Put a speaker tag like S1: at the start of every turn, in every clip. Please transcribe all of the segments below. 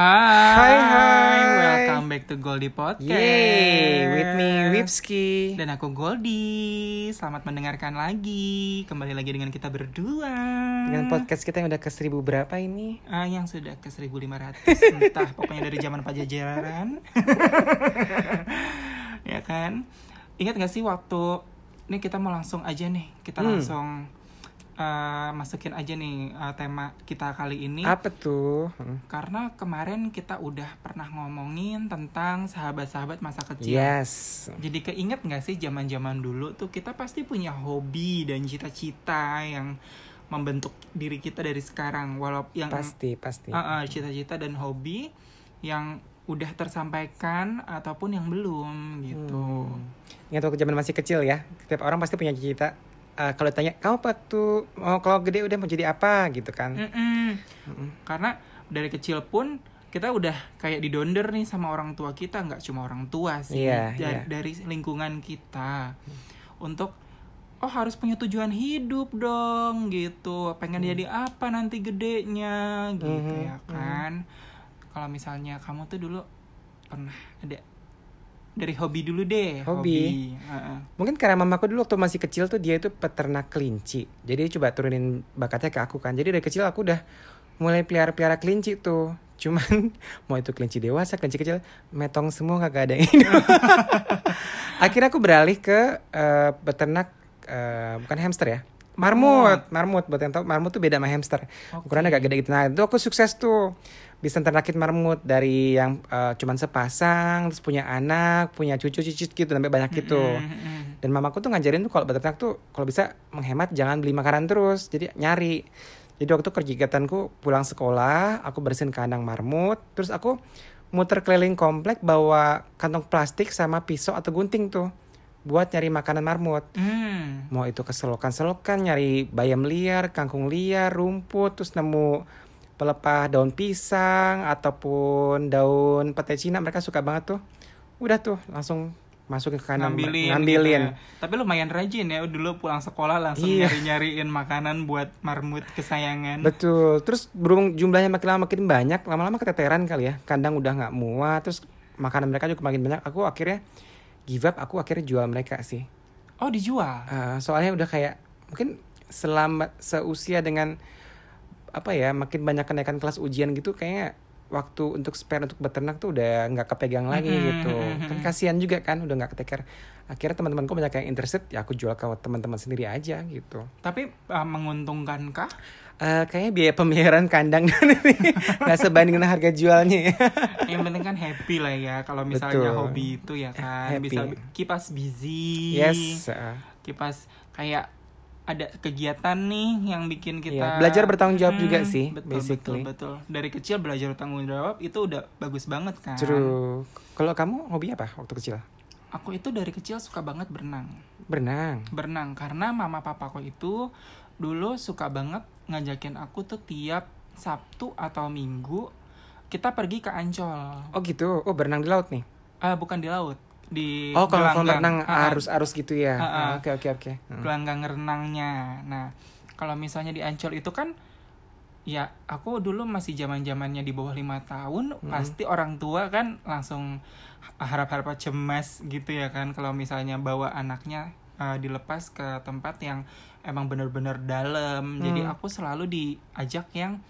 S1: Hai,
S2: Hai, hai.
S1: welcome back to Goldie Podcast.
S2: Yeay, with me Wipski.
S1: Dan aku Goldie. Selamat mendengarkan lagi. Kembali lagi dengan kita berdua.
S2: Dengan podcast kita yang udah ke seribu berapa ini?
S1: Ah, yang sudah ke 1500 entah pokoknya dari zaman pajajaran ya kan ingat gak sih waktu ini kita mau langsung aja nih kita
S2: Hmm.
S1: langsung eh, masukin aja nih eh, tema kita kali ini
S2: Apa tuh? Hmm.
S1: karena kemarin kita udah pernah ngomongin tentang sahabat-sahabat masa kecil
S2: Yes.
S1: jadi keinget gak sih zaman-zaman dulu tuh kita pasti punya hobi dan cita-cita yang membentuk diri kita dari sekarang walaupun yang
S2: Pasti, pasti.
S1: Ah, ah, cita-cita dan hobi yang udah tersampaikan ataupun yang belum gitu.
S2: Hmm. Ingat waktu zaman masih kecil ya. Setiap orang pasti punya cita. Eh, kalau ditanya, kamu waktu mau kalau gede udah mau jadi apa gitu kan?
S1: Mm-mm.
S2: Mm-mm.
S1: Karena dari kecil pun kita udah kayak didonder nih sama orang tua kita, nggak cuma orang tua sih,
S2: Iya,
S1: dari,
S2: iya.
S1: dari lingkungan kita untuk oh harus punya tujuan hidup dong gitu, pengen
S2: Hmm.
S1: jadi apa nanti gedenya gitu
S2: Mhm,
S1: ya kan. Kalau misalnya kamu tuh dulu pernah ada dari hobi dulu deh,
S2: Hobi?
S1: Heeh.
S2: Mungkin karena mamaku dulu waktu masih kecil tuh dia itu peternak kelinci. Jadi coba turunin bakatnya ke aku kan. Jadi dari kecil aku udah mulai pelihara-pelihara kelinci tuh. Cuman mau itu kelinci dewasa, kelinci kecil, metong semua kagak ada yang hidup. Akhirnya aku beralih ke eh, peternak eh, bukan hamster ya. Marmut, marmut buat yang tahu marmut tuh beda sama hamster.
S1: Oke.
S2: Ukurannya agak gede gitu. Nah, itu aku sukses tuh. Bisa ternakin marmut dari yang eh, cuman sepasang, terus punya anak, punya cucu cicit gitu sampai banyak gitu. Dan mamaku tuh ngajarin tuh kalau beternak tuh kalau bisa menghemat jangan beli makanan terus. Jadi nyari. Jadi waktu kegiatanku pulang sekolah, aku bersihin kandang marmut, terus aku muter keliling komplek bawa kantong plastik sama pisau atau gunting tuh buat nyari makanan marmut.
S1: Hmm.
S2: Mau itu ke selokan-selokan, nyari bayam liar, kangkung liar, rumput, terus nemu pelepah daun pisang ataupun daun pete Cina, mereka suka banget tuh. Udah tuh langsung masukin ke kandang
S1: ngambilin,
S2: ngambilin.
S1: gitu ya. Tapi lumayan rajin ya dulu pulang sekolah langsung
S2: Iya.
S1: nyari-nyariin makanan buat marmut kesayangan.
S2: Betul. Terus berhubung jumlahnya makin lama makin banyak, lama-lama keteteran kali ya. Kandang udah nggak muat, terus makanan mereka juga makin banyak. Aku akhirnya give up, aku akhirnya jual mereka sih.
S1: Oh dijual.
S2: Eh, soalnya udah kayak mungkin selama seusia dengan apa ya, makin banyak kenaikan kelas ujian gitu kayaknya waktu untuk spare untuk beternak tuh udah nggak kepegang lagi
S1: Mhm,
S2: gitu.
S1: mhm,
S2: Kan
S1: mhm.
S2: kasihan juga kan udah nggak keteker. Akhirnya teman-temanku banyak yang interested, ya aku jual ke teman-teman sendiri aja gitu.
S1: Tapi uh, menguntungkankah?
S2: Eh kayaknya biaya pemeliharaan kandang nggak sebanding dengan harga jualnya ya.
S1: Yang penting kan happy lah ya. Kalau misalnya
S2: Betul.
S1: hobi itu ya kan
S2: Happy.
S1: bisa kipas busy.
S2: Yes. uh,
S1: Kipas kayak ada kegiatan nih yang bikin kita
S2: Iya, belajar bertanggung jawab
S1: Hmm,
S2: juga sih,
S1: betul,
S2: basically.
S1: betul betul dari kecil belajar bertanggung jawab itu udah bagus banget kan
S2: True. Kalau kamu hobi apa waktu kecil?
S1: aku itu dari kecil suka banget berenang
S2: Berenang.
S1: berenang karena mama papaku itu dulu suka banget ngajakin aku tuh tiap Sabtu atau Minggu kita pergi ke Ancol.
S2: Oh gitu. Oh berenang di laut nih.
S1: Ah bukan di laut, di
S2: Oh kalau berenang
S1: Ah,
S2: arus-arus gitu ya.
S1: Ah, ah.
S2: Oh, Oke oke oke. Hmm.
S1: gelanggang renangnya. Nah, kalau misalnya di Ancol itu kan ya aku dulu masih zaman-zamannya di bawah lima tahun, pasti orang tua kan langsung harap-harap cemas gitu ya kan kalau misalnya bawa anaknya uh, dilepas ke tempat yang emang bener-bener dalam. Jadi
S2: Hmm.
S1: aku selalu diajak yang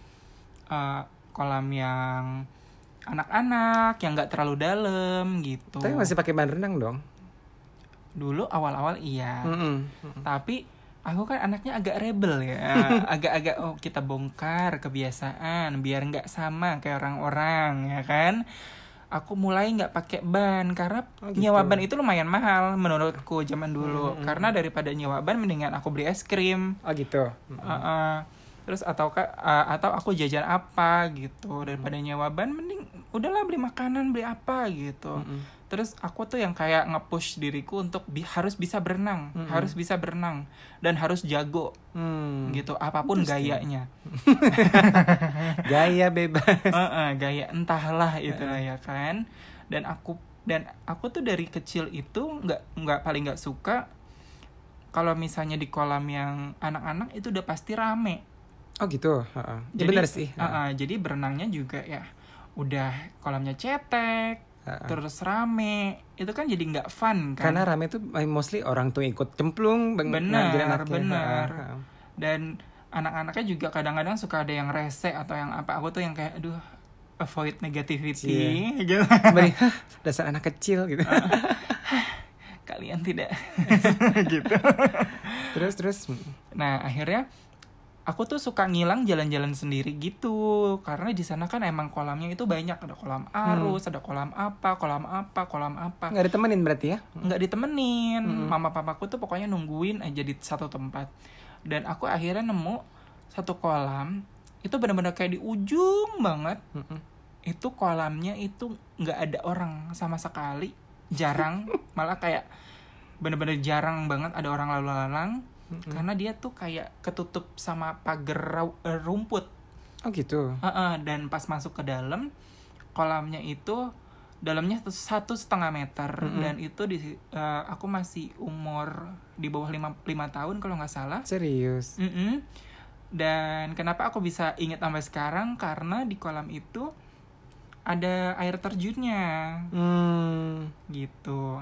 S1: uh, kolam yang anak-anak yang nggak terlalu dalam gitu.
S2: Tapi masih pakai ban renang dong.
S1: Dulu awal-awal iya.
S2: Mm-mm.
S1: Tapi aku kan anaknya agak rebel ya agak-agak oh kita bongkar kebiasaan biar nggak sama kayak orang-orang ya kan aku mulai nggak pakai ban karena
S2: Oh, gitu.
S1: nyewa ban itu lumayan mahal menurutku zaman dulu karena daripada nyewa ban mendingan aku beli es krim
S2: Oh gitu.
S1: Uh-uh. terus atau uh, atau aku jajan apa gitu daripada nyewa ban mending udahlah beli makanan beli apa gitu
S2: Mm-mm.
S1: terus aku tuh yang kayak nge-push diriku untuk bi- harus bisa berenang
S2: Mm-mm.
S1: harus bisa berenang dan harus jago
S2: Hmm.
S1: gitu apa
S2: pun
S1: gayanya
S2: Gaya bebas.
S1: Uh-uh, gaya entahlah itulah ya kan dan aku dan aku tuh dari kecil itu nggak nggak paling nggak suka kalau misalnya di kolam yang anak-anak itu udah pasti rame
S2: Oh gitu. heeh. Ya
S1: Jadi,
S2: benar sih.
S1: uh-uh, jadi berenangnya juga ya udah kolamnya cetek terus rame. Itu kan jadi nggak fun kan?
S2: Karena rame tuh eh, mostly orang tuh ikut cemplung
S1: Benar,
S2: anaknya.
S1: benar. Dan anak-anaknya juga kadang-kadang suka ada yang rese atau yang apa. Aku tuh yang kayak aduh avoid negativity
S2: Iya.
S1: gitu.
S2: Sebenarnya, "Hah, dasar anak kecil gitu.
S1: kalian tidak. Gitu.
S2: Terus terus.
S1: Nah akhirnya aku tuh suka ngilang jalan-jalan sendiri gitu. Karena di sana kan emang kolamnya itu banyak. Ada kolam arus ada kolam apa kolam apa kolam apa.
S2: Nggak ditemenin berarti ya?
S1: nggak ditemenin. Mama papaku tuh pokoknya nungguin aja di satu tempat. Dan aku akhirnya nemu satu kolam itu benar-benar kayak di ujung banget.
S2: Mm-mm.
S1: itu kolamnya itu nggak ada orang sama sekali. Jarang. Malah kayak bener-bener jarang banget ada orang lalu lalang karena dia tuh kayak ketutup sama pagar eh, rumput
S2: Oh gitu.
S1: Heeh, dan pas masuk ke dalam kolamnya itu dalamnya satu setengah meter dan itu di eh, aku masih umur di bawah lima, lima tahun kalau nggak salah
S2: Serius.
S1: Mm-mm. Dan kenapa aku bisa ingat sampai sekarang karena di kolam itu ada air terjunnya
S2: Hmm.
S1: gitu.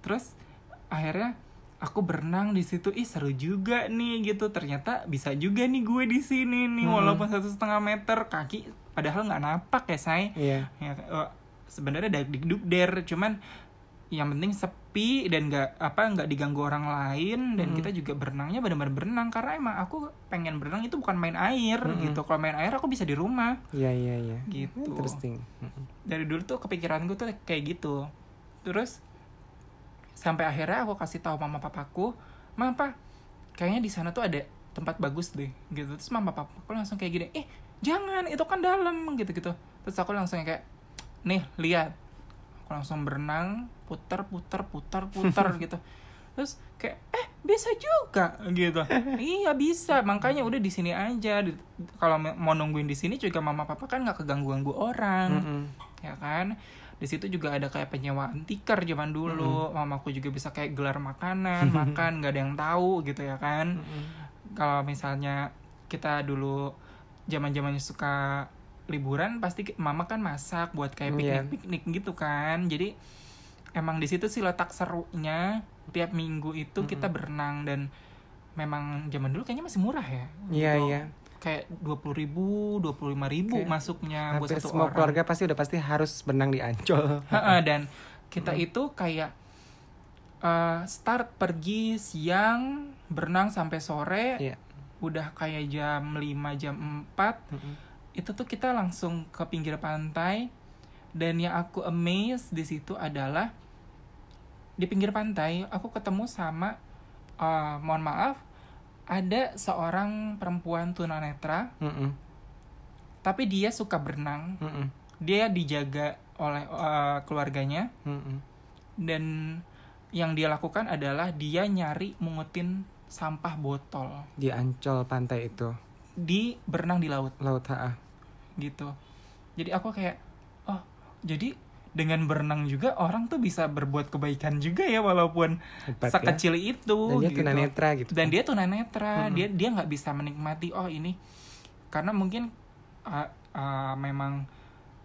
S1: Terus akhirnya aku berenang di situ, ih seru juga nih gitu. Ternyata bisa juga nih gue di sini nih walaupun satu setengah meter kaki padahal nggak napak ya say.
S2: Iya.
S1: Ya, eh, sebenarnya ada der cuman yang penting sepi dan nggak apa nggak diganggu orang lain dan kita juga berenangnya benar-benar berenang karena emang aku pengen berenang itu bukan main air gitu kalau main air aku bisa di rumah
S2: Iya iya iya.
S1: gitu
S2: Interesting. Mm-mm.
S1: dari dulu tuh kepikiran gue tuh kayak gitu terus sampai akhirnya aku kasih tahu mama papaku mama kayaknya di sana tuh ada tempat bagus deh gitu. Terus mama papaku langsung kayak gini eh jangan itu kan dalam gitu gitu terus aku langsung kayak nih lihat. Aku langsung berenang putar putar putar putar gitu. Terus kayak eh bisa juga gitu. Iya bisa makanya udah di sini aja. Kalau mau nungguin di sini juga mama papa kan nggak keganggu ganggu orang
S2: Mm-mm.
S1: ya kan di situ juga ada kayak penyewaan tikar zaman dulu. Mamaku juga bisa kayak gelar makanan makan nggak ada yang tahu gitu ya kan. Kalau misalnya kita dulu zaman zamannya suka liburan pasti mama kan masak buat kayak
S2: Iya.
S1: piknik piknik gitu kan. Jadi emang di situ sih letak serunya tiap minggu itu kita berenang dan memang zaman dulu kayaknya masih murah ya
S2: Iya
S1: Gitu.
S2: iya.
S1: Kayak dua puluh ribu dua puluh lima ribu
S2: Kayak
S1: masuknya buat
S2: Hampir
S1: satu
S2: semua
S1: orang
S2: keluarga pasti udah pasti harus benang di Ancol.
S1: Dan kita itu kayak eh, start pergi siang berenang sampai sore
S2: Iya.
S1: udah kayak jam 5 jam 4
S2: Mm-mm.
S1: itu tuh kita langsung ke pinggir pantai dan yang aku amaze di situ adalah di pinggir pantai aku ketemu sama eh, mohon maaf ada seorang perempuan tunanetra
S2: Mm-mm.
S1: tapi dia suka berenang
S2: Mm-mm.
S1: dia dijaga oleh eh, keluarganya
S2: Mm-mm.
S1: dan yang dia lakukan adalah dia nyari mungutin sampah botol
S2: Di Ancol pantai itu.
S1: di berenang di laut
S2: Laut HA.
S1: gitu jadi aku kayak oh jadi dengan berenang juga orang tuh bisa berbuat kebaikan juga ya walaupun
S2: Hebat ya.
S1: sekecil itu
S2: Dan dia
S1: gitu.
S2: tunanetra gitu.
S1: dan dia tunanetra dia dia nggak bisa menikmati oh ini karena mungkin uh, uh, memang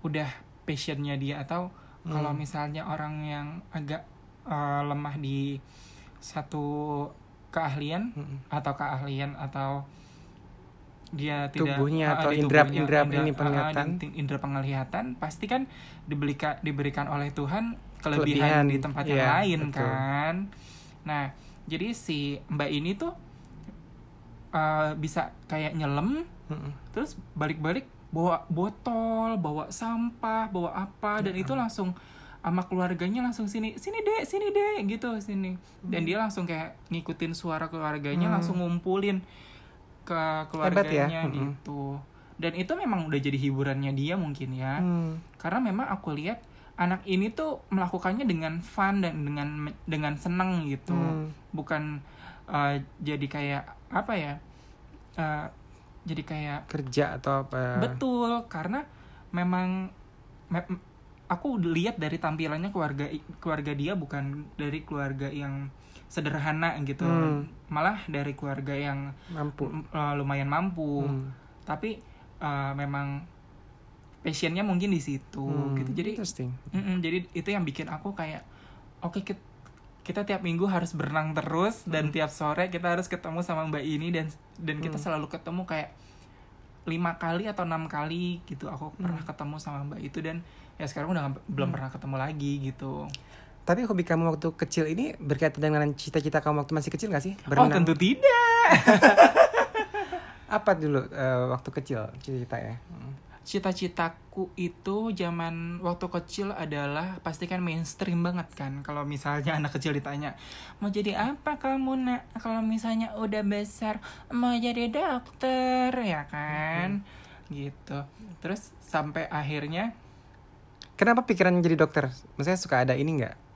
S1: udah passionnya dia atau kalau misalnya orang yang agak uh, lemah di satu keahlian
S2: Mm-mm.
S1: atau keahlian atau dia tidak
S2: Tubuhnya
S1: uh,
S2: atau indera- indera ini
S1: uh,
S2: penglihatan.
S1: indera penglihatan pasti kan diberikan diberikan oleh Tuhan
S2: Kelebihan,
S1: kelebihan, di tempat yang
S2: iya,
S1: lain
S2: betul.
S1: kan. Nah jadi si mbak ini tuh uh, bisa kayak nyelam
S2: Mm-mm.
S1: terus balik-balik bawa botol bawa sampah bawa apa dan itu langsung sama keluarganya langsung sini sini dek sini dek gitu sini. Dan dia langsung kayak ngikutin suara keluarganya langsung ngumpulin ke keluarganya
S2: ya.
S1: Gitu dan itu memang udah jadi hiburannya dia mungkin ya
S2: Hmm.
S1: karena memang aku lihat anak ini tuh melakukannya dengan fun dan dengan dengan seneng gitu
S2: Hmm.
S1: bukan uh, jadi kayak apa ya uh, jadi kayak
S2: Kerja atau apa?
S1: betul karena memang me- aku lihat dari tampilannya keluarga keluarga dia bukan dari keluarga yang sederhana gitu
S2: Hmm.
S1: malah dari keluarga yang
S2: Mampu.
S1: uh, lumayan mampu
S2: Hmm.
S1: tapi uh, memang passionnya mungkin di situ
S2: Hmm,
S1: gitu jadi
S2: interesting.
S1: mm-mm, jadi itu yang bikin aku kayak oke kita, kita tiap minggu harus berenang terus
S2: Hmm.
S1: dan tiap sore kita harus ketemu sama mbak ini dan dan kita
S2: Hmm.
S1: selalu ketemu kayak lima kali atau enam kali gitu aku
S2: Hmm.
S1: pernah ketemu sama mbak itu dan ya sekarang udah nggak- belum pernah ketemu lagi gitu
S2: Tapi hobi kamu waktu kecil ini berkaitan dengan cita-cita kamu waktu masih kecil gak sih?
S1: oh tentu tidak
S2: Apa dulu eh, waktu kecil cita-cita ya? Hmm.
S1: cita-citaku itu zaman waktu kecil adalah pasti kan mainstream banget kan kalau misalnya anak kecil ditanya mau jadi apa kamu nak kalau misalnya udah besar mau jadi dokter ya kan gitu terus sampai akhirnya
S2: Kenapa pikiran jadi dokter? Maksudnya suka ada ini nggak?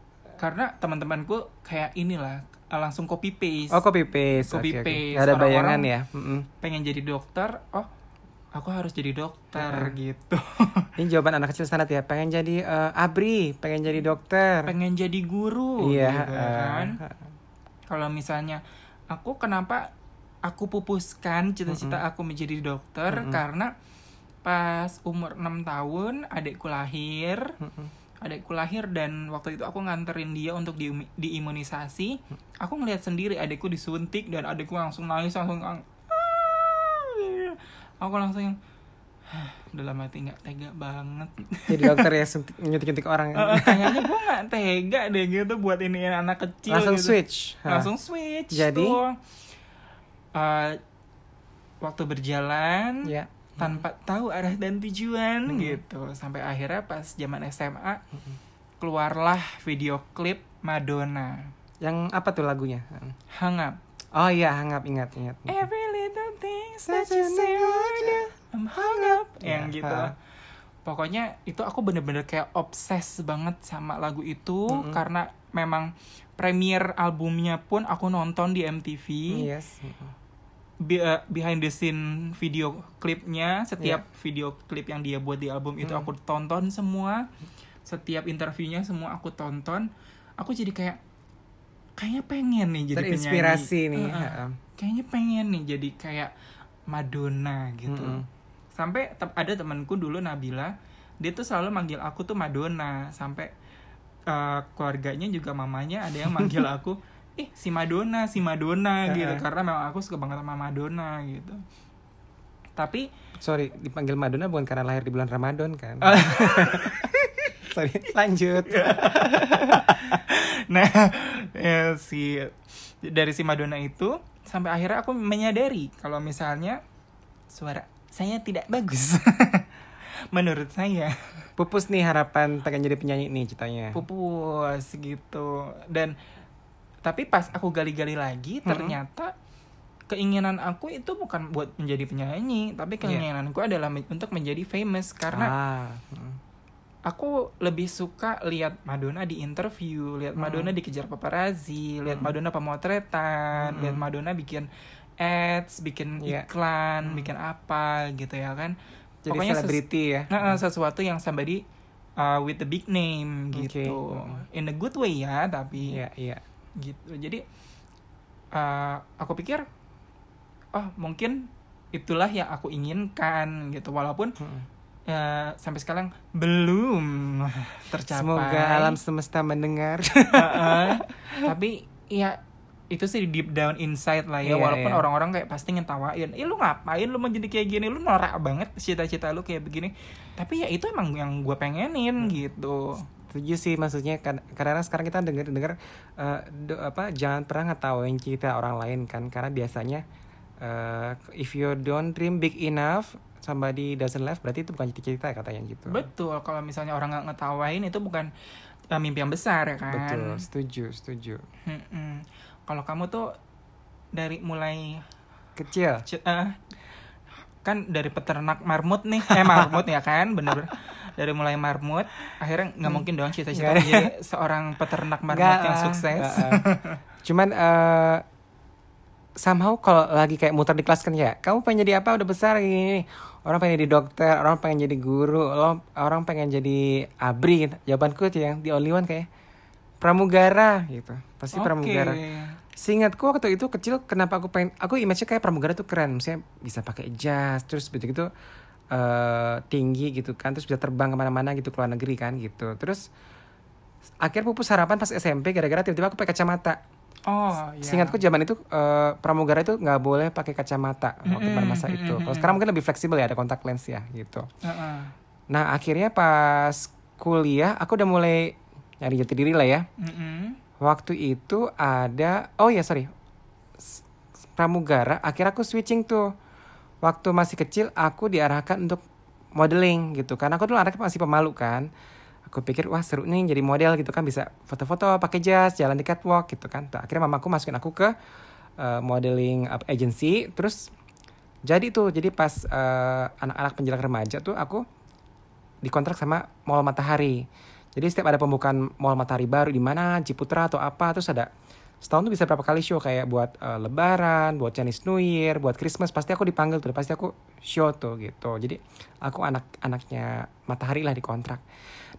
S1: Karena teman-temanku kayak inilah langsung copy paste
S2: Oh copy paste.
S1: Copy paste.
S2: Nggak ada
S1: Orang-orang-
S2: bayangan ya? Mm-mm.
S1: pengen jadi dokter oh aku harus jadi dokter
S2: Heeh.
S1: gitu
S2: Ini jawaban anak kecil standar ya. Pengen jadi eh, abri, pengen jadi dokter.
S1: pengen jadi guru
S2: Iya.
S1: gitu
S2: eh,
S1: kan kalau misalnya aku kenapa aku pupuskan cita-cita aku menjadi dokter
S2: Mm-mm.
S1: karena pas umur 6 tahun adikku lahir
S2: mm-mm.
S1: Adikku lahir dan waktu itu aku nganterin dia untuk di diimunisasi aku ngelihat sendiri adikku disuntik dan adikku langsung nangis langsung ang- aku langsung yang "Hah, dalam hati nggak tega banget
S2: Jadi dokter ya nyuntik-nyuntik orang.
S1: Eh, kayaknya gue nggak tega deh gitu buat ini anak kecil
S2: Langsung
S1: gitu.
S2: switch.
S1: Langsung switch
S2: Jadi?
S1: tuh. Eh, waktu berjalan
S2: Ya.
S1: Tanpa tahu arah dan tujuan
S2: Hmm.
S1: gitu sampai akhirnya pas zaman SMA keluarlah video klip Madonna
S2: Yang apa tuh lagunya?
S1: Hang Up
S2: Oh iya, hangap ingat ingat.
S1: Every little things that you say I'm hung up yang
S2: Ya,
S1: gitu
S2: ha.
S1: pokoknya itu aku bener-bener kayak obses banget sama lagu itu
S2: Mm-mm.
S1: karena memang premier albumnya pun aku nonton di MTV
S2: Yes.
S1: Eh, behind the scene video klipnya setiap video klip yang dia buat di album itu
S2: Mm.
S1: aku tonton semua setiap interviewnya semua aku tonton aku jadi kayak kayaknya pengen nih jadi
S2: Terinspirasi
S1: penyanyi.
S2: nih.
S1: Heeh.
S2: ha.
S1: kayaknya pengen nih jadi kayak Madonna gitu
S2: Mm-mm.
S1: sampai te- ada temanku dulu Nabila dia tuh selalu manggil aku tuh Madonna sampai eh, keluarganya juga mamanya ada yang manggil aku ih si Madonna si Madonna gitu
S2: Heeh.
S1: karena memang aku suka banget sama Madonna gitu tapi
S2: Sorry, dipanggil Madonna bukan karena lahir di bulan Ramadan kan?
S1: Oh.
S2: Sorry, lanjut.
S1: nah ya, si dari si Madonna itu sampai akhirnya aku menyadari kalau misalnya suara saya tidak bagus menurut saya
S2: Pupus nih harapan pengen jadi penyanyi nih ceritanya.
S1: pupus gitu dan tapi pas aku gali-gali lagi
S2: Mm-mm.
S1: ternyata keinginan aku itu bukan buat menjadi penyanyi tapi keinginanku adalah men- untuk menjadi famous karena
S2: ah. mm.
S1: aku lebih suka lihat Madonna di interview lihat
S2: Mm.
S1: Madonna dikejar paparazzi lihat
S2: Mm.
S1: Madonna pemotretan
S2: Mm.
S1: lihat Madonna bikin ads bikin
S2: Iya.
S1: iklan
S2: Mm.
S1: bikin apa gitu ya kan
S2: jadi
S1: Pokoknya
S2: selebriti ya.
S1: Nah, eh, sesuatu yang somebody uh, with the big name gitu.
S2: Mm.
S1: In a good way ya, tapi
S2: Iya, iya.
S1: Gitu. Jadi uh, aku pikir oh, mungkin itulah yang aku inginkan gitu. Walaupun
S2: Mm.
S1: uh, sampai sekarang belum tercapai.
S2: Semoga alam semesta mendengar.
S1: Heeh. tapi ya itu sih deep down inside lah ya
S2: Iya,
S1: walaupun
S2: iya.
S1: orang-orang kayak pasti ngetawain eh lu ngapain lu mau jadi kayak gini lu norak banget cita-cita lu kayak begini tapi ya itu emang yang gue pengenin gitu
S2: Setuju sih maksudnya kan karena sekarang kita dengar dengar eh, do- apa jangan pernah ngetawain cerita orang lain kan karena biasanya eh, if you don't dream big enough somebody doesn't laugh berarti itu bukan cita-cita katanya gitu.
S1: betul kalau misalnya orang nggak ngetawain itu bukan uh, mimpi yang besar ya kan
S2: Betul, setuju, setuju.
S1: Mm-mm. kalau kamu tuh dari mulai
S2: Kecil.
S1: C- eh, kan dari peternak marmut nih eh marmut ya kan bener-bener dari mulai marmut akhirnya nggak mungkin dong cita-cita menjadi seorang peternak marmut
S2: Nggak
S1: yang sukses
S2: nggak, eh. Cuman eh somehow kalau lagi kayak muter di kelas kan ya, kamu pengen jadi apa udah besar gini. Orang pengen jadi dokter, orang pengen jadi guru, lo- orang pengen jadi abri. Gitu. Jawabanku tuh yang di only one kayak pramugara gitu. Pasti
S1: Oke.
S2: pramugara. Seingatku waktu itu kecil kenapa aku pengen aku image-nya kayak pramugara tuh keren. Misalnya bisa pakai jas, terus begitu gitu eh, tinggi gitu kan terus bisa terbang ke mana-mana gitu ke luar negeri kan gitu terus akhirnya pupus harapan pas SMP gara-gara tiba-tiba aku pakai kacamata
S1: Oh, iya.
S2: Seingatku zaman itu eh, pramugara itu nggak boleh pakai kacamata waktu pada masa itu. Kalau sekarang mungkin lebih fleksibel ya ada kontak lens ya gitu.
S1: Heeh.
S2: Nah akhirnya pas kuliah aku udah mulai nyari jati diri lah ya.
S1: Mm-mm.
S2: Waktu itu ada oh ya sorry pramugara. Akhirnya aku switching tuh. Waktu masih kecil aku diarahkan untuk modeling gitu. Karena aku dulu anaknya masih pemalu kan. Aku pikir wah seru nih jadi model gitu kan bisa foto-foto pakai jas jalan di catwalk gitu kan. Tuh, akhirnya mamaku masukin aku ke uh, modeling uh, agency terus jadi tuh jadi pas uh, anak-anak penjelang remaja tuh aku dikontrak sama Mall Matahari. Jadi setiap ada pembukaan Mall Matahari baru di mana Ciputra atau apa terus ada setahun tuh bisa berapa kali show kayak buat uh, Lebaran, buat Chinese New Year, buat Christmas pasti aku dipanggil tuh, pasti aku show tuh gitu. Jadi aku anak-anaknya Matahari lah dikontrak.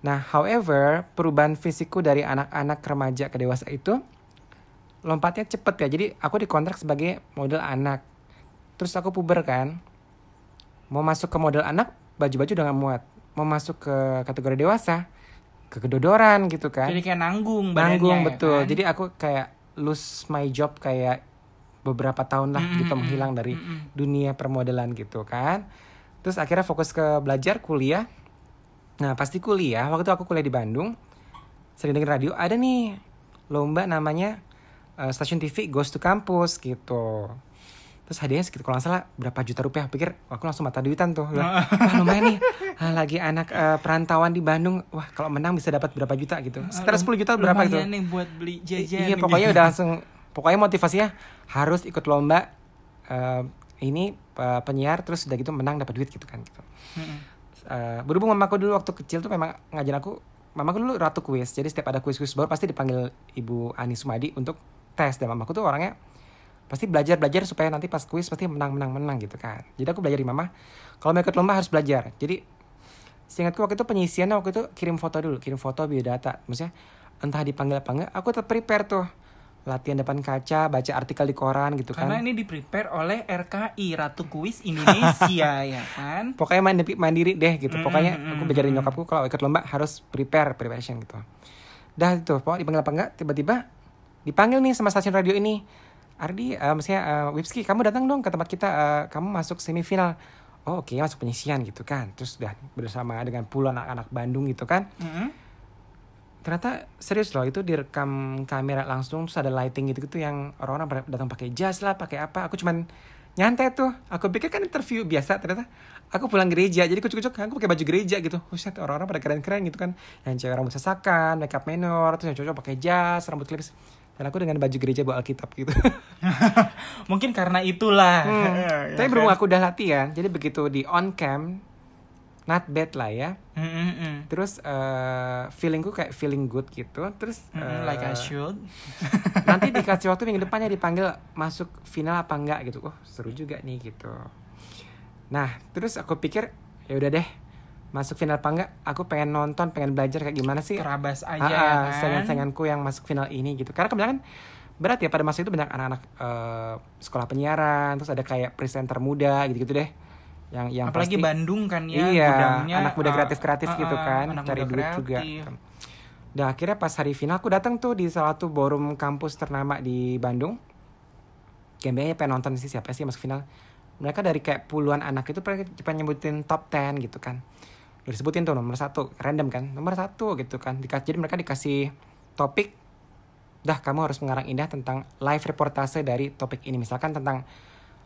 S2: Nah, however, perubahan fisikku dari anak-anak remaja ke dewasa itu lompatnya cepet ya. Jadi aku dikontrak sebagai model anak. Terus aku puber kan. Mau masuk ke model anak, baju-baju udah gak muat. Mau masuk ke kategori dewasa, kekedodoran gitu kan.
S1: Jadi kayak nanggung badannya
S2: Nanggung
S1: ya
S2: betul.
S1: kan?
S2: Jadi aku kayak lose my job kayak beberapa tahun lah
S1: Mm-mm,
S2: gitu menghilang dari
S1: mm-mm.
S2: dunia permodelan gitu kan. Terus akhirnya fokus ke belajar kuliah. Nah pasti kuliah waktu itu aku kuliah di Bandung. Sering denger radio ada nih lomba namanya eh, stasiun TV Goes to Campus gitu. Terus hadiahnya sekitar kalau nggak salah berapa juta rupiah. Pikir aku langsung mata duitan tuh. Wah lumayan nih. Ah, lagi anak eh, perantauan di Bandung. Wah kalau menang bisa dapat berapa juta gitu. Sekitar 10 juta berapa gitu.
S1: Lumayan nih buat beli jajan.
S2: Iya pokoknya udah langsung pokoknya motivasinya harus ikut lomba eh, ini eh, penyiar terus udah gitu menang dapat duit gitu kan gitu. Eh, berhubung mamaku dulu waktu kecil tuh memang ngajarin aku mamaku dulu ratu kuis jadi setiap ada kuis-kuis baru pasti dipanggil ibu Ani Sumadi untuk tes dan mamaku tuh orangnya pasti belajar belajar supaya nanti pas kuis pasti menang menang menang gitu kan jadi aku belajar di mama kalau mau ikut lomba harus belajar jadi seingatku waktu itu penyisiannya waktu itu kirim foto dulu kirim foto biodata maksudnya entah dipanggil apa enggak aku tetap prepare tuh latihan depan kaca baca artikel di koran gitu kan
S1: Karena ini di prepare oleh RKI Ratu Kuis Indonesia ya kan.
S2: pokoknya mandiri, mandiri deh gitu. Pokoknya aku belajar dari nyokapku kalau ikut lomba harus prepare preparation gitu. Dah itu, pokoknya dipanggil apa enggak tiba-tiba dipanggil nih sama stasiun radio ini. Ardi, eh maksudnya eh, Wipski, kamu datang dong ke tempat kita, eh, kamu masuk semifinal. Oh oke, masuk penyisian gitu kan. Terus udah bersama dengan puluhan anak-anak Bandung gitu kan.
S1: Mm-mm.
S2: Ternyata serius loh itu direkam kamera langsung terus ada lighting gitu gitu yang orang-orang pada datang pakai jas lah, pakai apa. Aku cuman nyantai tuh. Aku pikir kan interview biasa ternyata aku pulang gereja jadi kucuk-kucuk aku pakai baju gereja gitu. Buset orang-orang pada keren-keren gitu kan. Yang cewek rambut sesakan, makeup menor, terus yang cowok pakai jas, rambut clips. Dan aku dengan baju gereja bawa Alkitab gitu.
S1: Mungkin karena itulah.
S2: Hmm.
S1: Ya
S2: Tapi
S1: kan?
S2: berhubung aku udah latihan, jadi begitu di on cam, not bad lah ya.
S1: Mm-mm-mm.
S2: Terus eh feelingku kayak feeling good gitu. Terus
S1: Mm-mm, like I should.
S2: nanti dikasih waktu minggu depannya dipanggil masuk final apa enggak gitu oh seru juga nih gitu nah terus aku pikir ya udah deh masuk final apa enggak aku pengen nonton pengen belajar kayak gimana sih
S1: Terabas aja
S2: Ah,
S1: ya
S2: ah,
S1: kan.
S2: saingan-sainganku yang masuk final ini gitu karena kebanyakan berat ya pada masa itu banyak anak-anak eh, sekolah penyiaran terus ada kayak presenter muda gitu-gitu deh yang yang
S1: Apalagi
S2: pasti-
S1: Bandung kan ya
S2: iya,
S1: gudangnya,
S2: anak muda
S1: uh,
S2: kreatif-kreatif
S1: uh,
S2: gitu
S1: uh,
S2: kan,
S1: anak
S2: cari duit juga.
S1: kreatif.
S2: Dan akhirnya pas hari final aku datang tuh di salah satu ballroom kampus ternama di Bandung. Gembenya pengen nonton sih siapa sih masuk final. Mereka dari kayak puluhan anak itu pengen nyebutin top 10 gitu kan. Udah disebutin tuh nomor satu, random kan, nomor satu gitu kan. Jadi mereka dikasih topik, dah kamu harus mengarang indah tentang live reportase dari topik ini. Misalkan tentang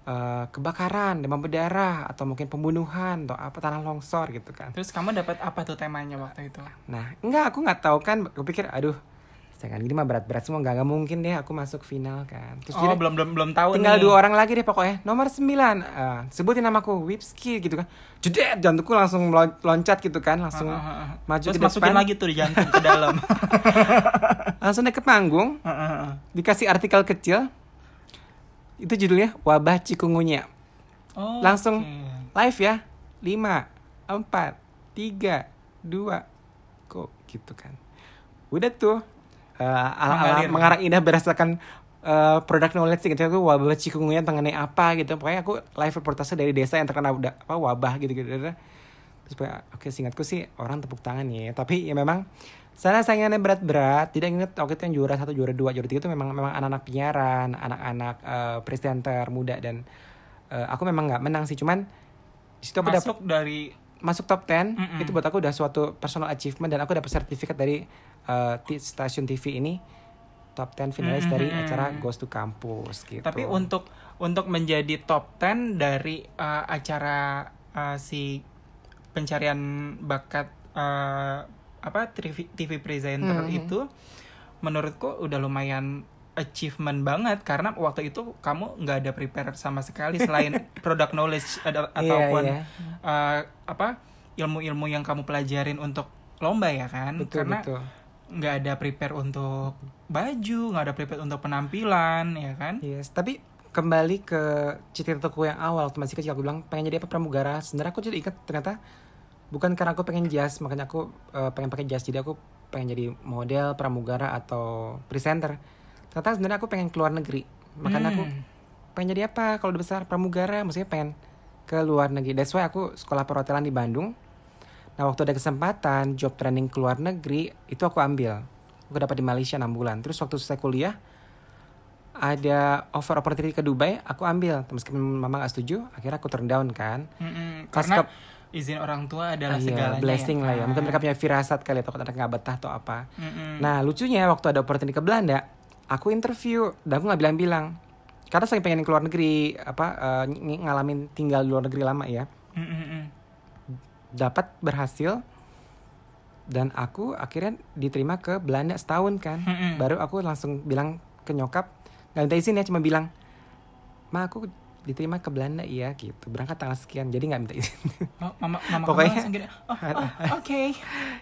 S2: eh, kebakaran, demam berdarah, atau mungkin pembunuhan, atau apa tanah longsor gitu kan.
S1: Terus kamu dapat apa tuh temanya waktu itu?
S2: Nah, enggak aku nggak tahu kan. Aku pikir, aduh, jangan gini mah berat-berat semua. Nggak, nggak mungkin deh aku masuk final kan. Terus
S1: Oh
S2: jadi
S1: belum belum belum tahu
S2: tinggal
S1: nih.
S2: dua orang lagi deh pokoknya. Nomor 9 eh, sebutin namaku Wipski gitu kan. Jedet jantungku langsung loncat gitu kan, langsung
S1: Ah, ah, ah.
S2: maju
S1: Terus
S2: ke
S1: masukin
S2: depan.
S1: lagi tuh di jantung ke dalam.
S2: langsung naik ke panggung,
S1: Ah, ah, ah.
S2: dikasih artikel kecil. Itu judulnya Wabah Cikungunya.
S1: Oh,
S2: Langsung
S1: oke.
S2: live ya. 5 4 3 2 kok gitu kan. Udah tuh eh, ala-ala
S1: Mengalir.
S2: mengarang indah berdasarkan eh, product knowledge gitu. Aku wabah cikungunya mengenai apa gitu. Pokoknya aku live reportase dari desa yang terkena udah apa wabah gitu gitu terus pokoknya, oke singkatku sih orang tepuk tangan ya. Tapi ya memang sana saingannya berat-berat. Tidak inget waktu itu yang juara satu juara dua juara tiga itu memang memang anak-anak penyiaran anak-anak eh, presenter muda dan eh, aku memang nggak menang sih. Cuman di situ aku
S1: Masuk dari
S2: masuk top 10
S1: Mm-mm.
S2: itu buat aku udah suatu personal achievement dan aku dapat sertifikat dari uh, stasiun TV ini top 10 finalis dari
S1: Mm-mm.
S2: acara Ghost to Campus gitu.
S1: Tapi untuk untuk menjadi top 10 dari uh, acara uh, si pencarian bakat uh, apa TV, TV presenter
S2: Mhm.
S1: itu menurutku udah lumayan achievement banget karena waktu itu kamu nggak ada prepare sama sekali selain product knowledge ada
S2: Iya,
S1: ataupun
S2: iya.
S1: uh, apa ilmu-ilmu yang kamu pelajarin untuk lomba ya kan
S2: betul
S1: karena nggak ada prepare untuk baju nggak ada prepare untuk penampilan ya kan
S2: Yes, tapi kembali ke cita-citaku yang awal waktu masih kecil aku bilang pengen jadi apa pramugara. Sebenarnya aku jadi ingat ternyata bukan karena aku pengen jas, makanya aku uh, pengen pakai jas. Jadi aku pengen jadi model pramugara atau presenter. Ternyata sebenarnya aku pengen keluar negeri. Makanya aku
S1: Hmm.
S2: pengen jadi apa? Kalau udah besar pramugara maksudnya pengen ke luar negeri. That's why aku sekolah perhotelan di Bandung. Nah waktu ada kesempatan job training ke luar negeri itu aku ambil. Aku dapat di Malaysia 6 bulan. Terus waktu selesai kuliah ada offer opportunity ke Dubai aku ambil. Meskipun mama gak setuju akhirnya aku turn down kan.
S1: Mm-mm,
S2: Pas
S1: karena
S2: ke-
S1: izin orang tua adalah
S2: Ah, iya,
S1: segalanya
S2: blessing lah ya. Mungkin mereka
S1: kan?
S2: punya firasat kali atau anak nggak betah atau apa.
S1: Mm-mm.
S2: Nah lucunya waktu ada opportunity ke Belanda, aku interview dan aku nggak bilang-bilang. Karena saya pengen ke luar negeri, apa eh, ng- ngalamin tinggal di luar negeri lama ya.
S1: Mm-mm-mm.
S2: Dapat berhasil dan aku akhirnya diterima ke Belanda setahun kan.
S1: Mm-mm.
S2: Baru aku langsung bilang ke nyokap, nggak minta izin ya, cuma bilang, ma aku diterima ke Belanda iya gitu. Berangkat tanggal sekian, jadi nggak minta izin.
S1: Oh, mama, mama
S2: Pokoknya-
S1: gini, oh, oh, oke,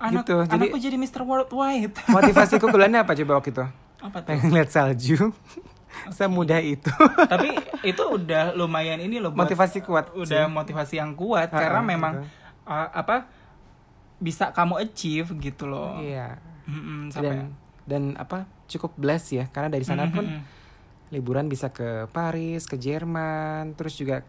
S1: anak,
S2: Gitu, jadi-
S1: anakku jadi Mr. Worldwide.
S2: Motivasiku ke Belanda apa coba waktu itu?
S1: Apa tuh?
S2: Pengen lihat salju. Semudah itu.
S1: Tapi itu udah lumayan ini loh buat
S2: Motivasi kuat.
S1: udah
S2: sih.
S1: motivasi yang kuat
S2: Ah,
S1: karena memang
S2: gitu.
S1: uh, apa bisa kamu achieve gitu loh.
S2: Iya.
S1: Mm-mm, sampai
S2: dan dan apa cukup bless ya karena dari sana pun liburan bisa ke Paris ke Jerman terus juga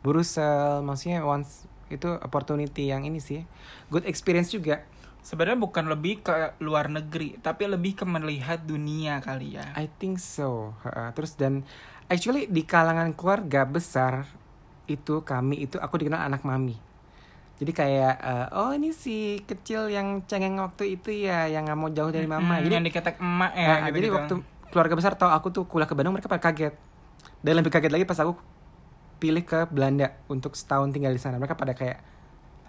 S2: Brussels maksudnya once itu opportunity yang ini sih good experience juga
S1: sebenarnya bukan lebih ke luar negeri tapi lebih ke melihat dunia kali ya.
S2: I think so Ha-ha. terus dan actually di kalangan keluarga besar itu kami itu aku dikenal anak mami jadi kayak eh, oh ini si kecil yang cengeng waktu itu ya yang nggak mau jauh dari mama
S1: Mm,
S2: jadi
S1: yang diketek emak ya
S2: Nah,
S1: gitu
S2: jadi waktu keluarga besar tahu aku tuh kuliah ke Bandung mereka pada kaget. Dan lebih kaget lagi pas aku pilih ke Belanda untuk setahun tinggal di sana. Mereka pada kayak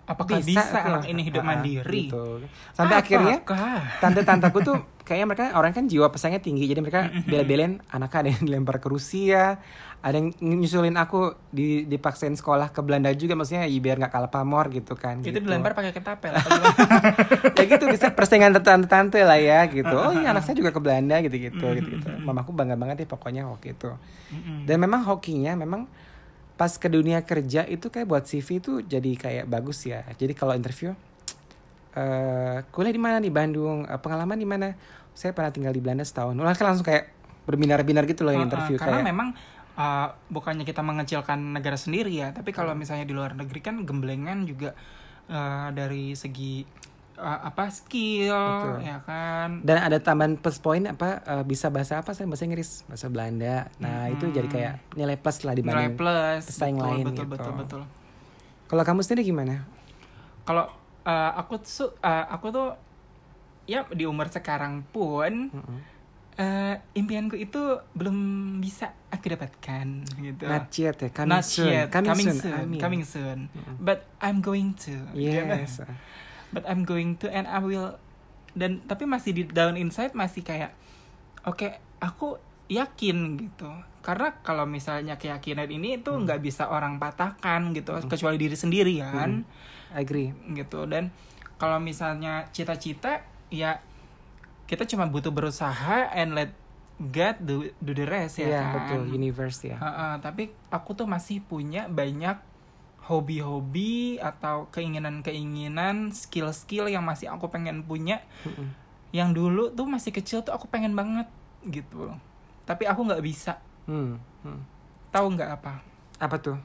S1: apakah bisa,
S2: tuh.
S1: anak ini hidup
S2: Ah,
S1: mandiri?
S2: gitu. Sampai akhirnya
S1: Apakah?
S2: tante-tanteku tuh kayaknya mereka orang kan jiwa pesaingnya tinggi. Jadi mereka bela-belain anaknya ada yang dilempar ke Rusia, ada yang nyusulin aku di dipaksain sekolah ke Belanda juga maksudnya ya biar nggak kalah pamor gitu kan.
S1: Itu
S2: gitu.
S1: dilempar pakai ketapel.
S2: ya gitu bisa persaingan tante-tante lah ya gitu oh iya anak saya juga ke Belanda gitu gitu gitu gitu mamaku bangga banget ya pokoknya waktu itu dan memang hokinya memang pas ke dunia kerja itu kayak buat CV itu jadi kayak bagus ya. Jadi kalau interview eh kuliah di mana? Di Bandung. Eh, pengalaman di mana? Saya pernah tinggal di Belanda setahun. Wah, kan langsung kayak berbinar-binar gitu loh yang interview
S1: karena
S2: kayak.
S1: memang uh, bukannya kita mengecilkan negara sendiri ya, tapi kalau misalnya di luar negeri kan gemblengan juga uh, dari segi uh, apa skill
S2: Betul.
S1: ya kan.
S2: dan ada tambahan plus poin apa eh, bisa bahasa apa saya bahasa Inggris bahasa Belanda nah itu jadi kayak nilai plus lah
S1: Nilai
S2: dibanding
S1: plus
S2: pesaing
S1: betul,
S2: lain
S1: betul,
S2: gitu.
S1: betul betul
S2: kalau kamu sendiri gimana
S1: Kalau uh, aku tuh uh, aku tuh ya di umur sekarang pun
S2: Mm-mm.
S1: uh, impianku itu belum bisa aku dapatkan gitu.
S2: Not yet ya, coming
S1: Not
S2: soon.
S1: yet.
S2: Coming,
S1: coming
S2: soon.
S1: soon, coming soon. But I'm going to. gitu. But I'm going to and I will. Dan tapi masih di down inside masih kayak oke aku yakin gitu. Karena kalau misalnya keyakinan ini itu nggak bisa orang patahkan gitu kecuali diri sendiri kan?
S2: I agree.
S1: gitu. Dan kalau misalnya cita-cita ya kita cuma butuh berusaha and let God do, do the rest ya
S2: Iya,
S1: kan?
S2: betul. Universe ya.
S1: Ha-ha, tapi aku tuh masih punya banyak hobi-hobi atau keinginan-keinginan, skill-skill yang masih aku pengen punya.
S2: Mm-mm.
S1: Yang dulu tuh masih kecil tuh aku pengen banget gitu. tapi aku nggak bisa
S2: Hmm. hmm.
S1: tahu nggak apa
S2: Apa tuh?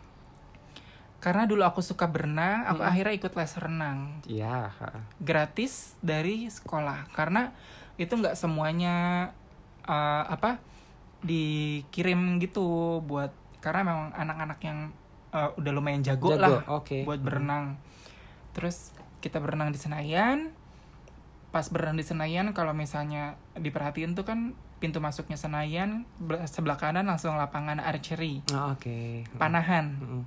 S1: karena dulu aku suka berenang aku akhirnya ikut les renang
S2: Iya. ha.
S1: gratis dari sekolah karena itu nggak semuanya uh, apa dikirim gitu buat karena memang anak-anak yang uh, udah lumayan jago,
S2: Jago,
S1: lah
S2: oke.
S1: buat berenang. Terus kita berenang di Senayan. Pas berenang di Senayan kalau misalnya diperhatiin tuh kan pintu masuknya Senayan bel- sebelah kanan langsung lapangan archery.
S2: Oh, Oke.
S1: panahan.
S2: Mm-mm.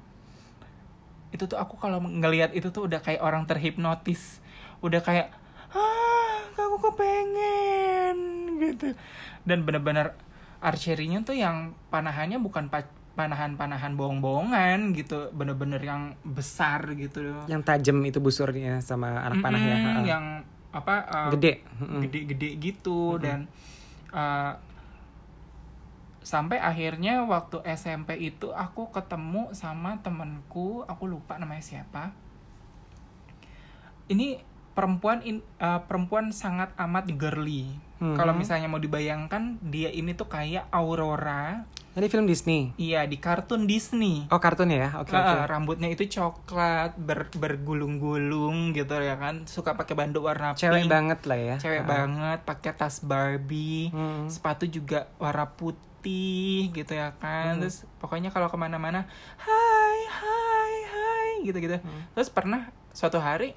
S1: itu tuh aku kalau ngelihat itu tuh udah kayak orang terhipnotis. Udah kayak ah aku kepengen gitu. Dan bener-bener archery-nya tuh yang panahannya bukan panahan-panahan bohong-bohongan gitu bener-bener yang besar gitu
S2: Yang tajam itu busurnya sama anak panah ya.
S1: Mm-mm,
S2: ha.
S1: yang apa uh,
S2: Gede.
S1: Gede-gede gitu dan uh, sampai akhirnya waktu SMP itu aku ketemu sama temenku aku lupa namanya siapa ini perempuan in, uh, perempuan sangat amat girly
S2: Mhm.
S1: kalau misalnya mau dibayangkan dia ini tuh kayak Aurora
S2: Ini film Disney.
S1: iya di kartun Disney
S2: Oh kartun ya, oke
S1: Uh,
S2: oke.
S1: rambutnya itu coklat ber, bergulung-gulung gitu ya kan suka pakai banduk warna
S2: Cewek
S1: pink
S2: banget lah ya.
S1: cewek
S2: Ha.
S1: banget pakai tas Barbie
S2: Hmm.
S1: sepatu juga warna putih gitu ya kan
S2: Hmm.
S1: terus pokoknya kalau ke mana-mana hai hai hai gitu gitu
S2: Hmm.
S1: terus pernah suatu hari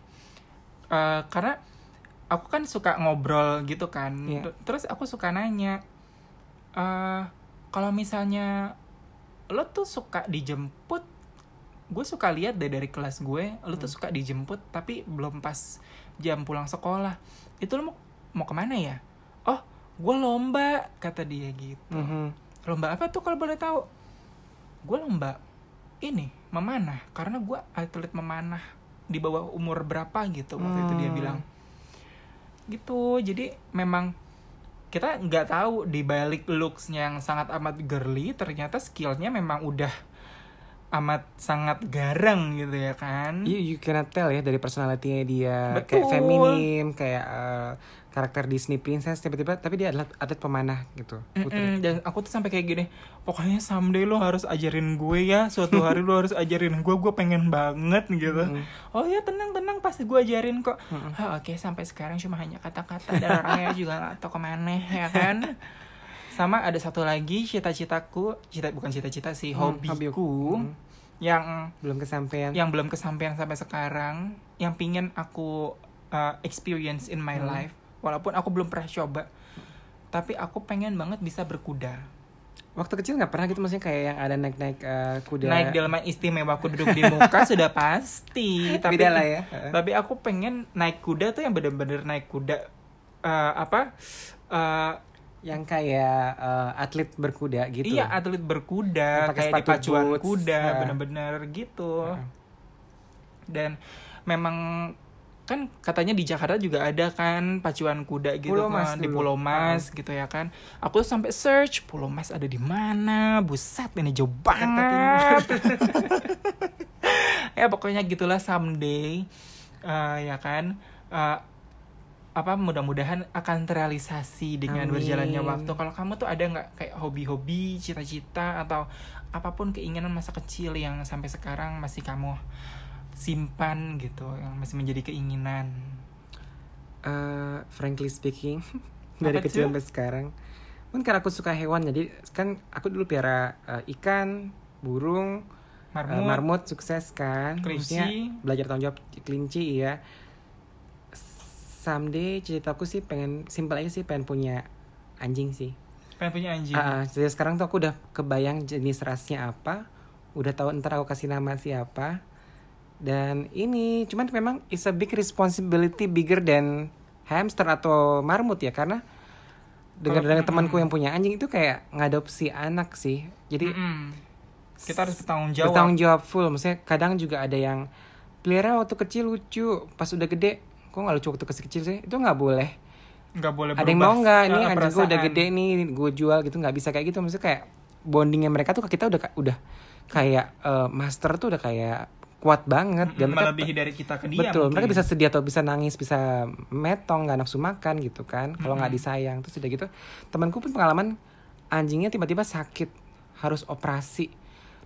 S1: eh, karena aku kan suka ngobrol gitu kan. Ter- terus aku suka nanya eh kalau misalnya lo tuh suka dijemput gue suka lihat deh dari kelas gue lo
S2: Hmm.
S1: tuh suka dijemput tapi belum pas jam pulang sekolah itu lo mau mau ke mana ya oh gue lomba kata dia gitu
S2: Mhm.
S1: lomba apa tuh kalau boleh tahu gue lomba ini memanah karena gue atlet memanah di bawah umur berapa gitu waktu itu dia
S2: Hmm.
S1: bilang gitu jadi memang kita nggak tahu di balik looksnya yang sangat amat girly ternyata skillnya memang udah amat sangat garang gitu ya kan
S2: You, you cannot tell ya dari personality-nya dia
S1: Betul.
S2: kayak feminim, kayak eh, karakter Disney princess tiba-tiba tapi dia adalah atlet pemanah gitu. Putri.
S1: Mm-mm, dan aku tuh sampai kayak gini pokoknya someday lo harus ajarin gue ya suatu hari lo harus ajarin gue gue pengen banget gitu
S2: Mm.
S1: oh ya tenang tenang pasti gue ajarin kok
S2: Mm-mm.
S1: Ah, oke sampai sekarang cuma hanya kata-kata dan orangnya juga nggak tahu ke mana ya kan sama ada satu lagi cita-citaku cita bukan cita-cita sih
S2: Hmm,
S1: hobiku
S2: Hmm.
S1: yang
S2: Belum kesampaian.
S1: yang belum kesampaian sampai sekarang yang pingin aku uh, experience in my
S2: Hmm.
S1: life walaupun aku belum pernah coba tapi aku pengen banget bisa berkuda
S2: Waktu kecil nggak pernah gitu maksudnya kayak yang ada naik-naik eh, kuda.
S1: naik delman istimewa aku duduk di muka sudah pasti tapi
S2: Beda lah ya.
S1: tapi aku pengen naik kuda tuh yang bener-bener naik kuda eh, apa eh,
S2: yang kayak eh, atlet berkuda gitu.
S1: iya atlet berkuda kayak di pacuan
S2: boots.
S1: kuda
S2: Nah.
S1: bener-bener gitu
S2: Heeh.
S1: dan memang kan katanya di Jakarta juga ada kan pacuan kuda gitu
S2: Pulau
S1: kan
S2: Mas
S1: di
S2: dulu.
S1: Pulau Mas gitu ya kan. Aku tuh sampai search Pulau Mas ada di mana? Buset ini jauh banget. ya pokoknya gitulah someday eh, ya kan Eh, apa mudah-mudahan akan terrealisasi dengan
S2: Amin.
S1: berjalannya waktu. Kalau kamu tuh ada nggak kayak hobi-hobi cita-cita atau apa pun keinginan masa kecil yang sampai sekarang masih kamu simpan gitu yang masih menjadi keinginan.
S2: Eh, frankly speaking dari kecil sampai sekarang mungkin karena aku suka hewan jadi kan aku dulu piara eh, ikan burung eh,
S1: marmut,
S2: marmut sukses kan
S1: Kelinci.
S2: Belajar tanggung jawab kelinci iya. Someday cita-citaku sih pengen simpel aja sih pengen punya anjing sih.
S1: Pengen punya anjing.
S2: Ah, jadi sekarang tuh aku udah kebayang jenis rasnya apa udah tahu ntar aku kasih nama siapa dan ini cuman memang it's a big responsibility bigger than hamster atau marmut ya karena dengan
S1: mm-mm.
S2: temanku yang punya anjing itu kayak ngadopsi anak sih. Jadi
S1: Mm-mm. kita harus bertanggung jawab.
S2: bertanggung jawab full. Maksudnya kadang juga ada yang pelihara waktu kecil lucu pas udah gede. Kok nggak lucu waktu kecil kecil sih? Itu nggak boleh.
S1: Nggak boleh
S2: ada yang mau nggak?
S1: eh,
S2: nih anjing gue udah gede nih gue jual gitu nggak bisa kayak gitu. Maksudnya kayak bondingnya mereka tuh ke kita udah udah kayak eh, master tuh udah kayak kuat banget. Dan mereka
S1: melebihi dari kita ke dia
S2: betul mereka bisa sedih atau bisa nangis bisa metong nggak nafsu makan gitu kan. Kalau nggak
S1: Mm-mm.
S2: disayang terus udah gitu temanku pun pengalaman anjingnya tiba-tiba sakit harus operasi.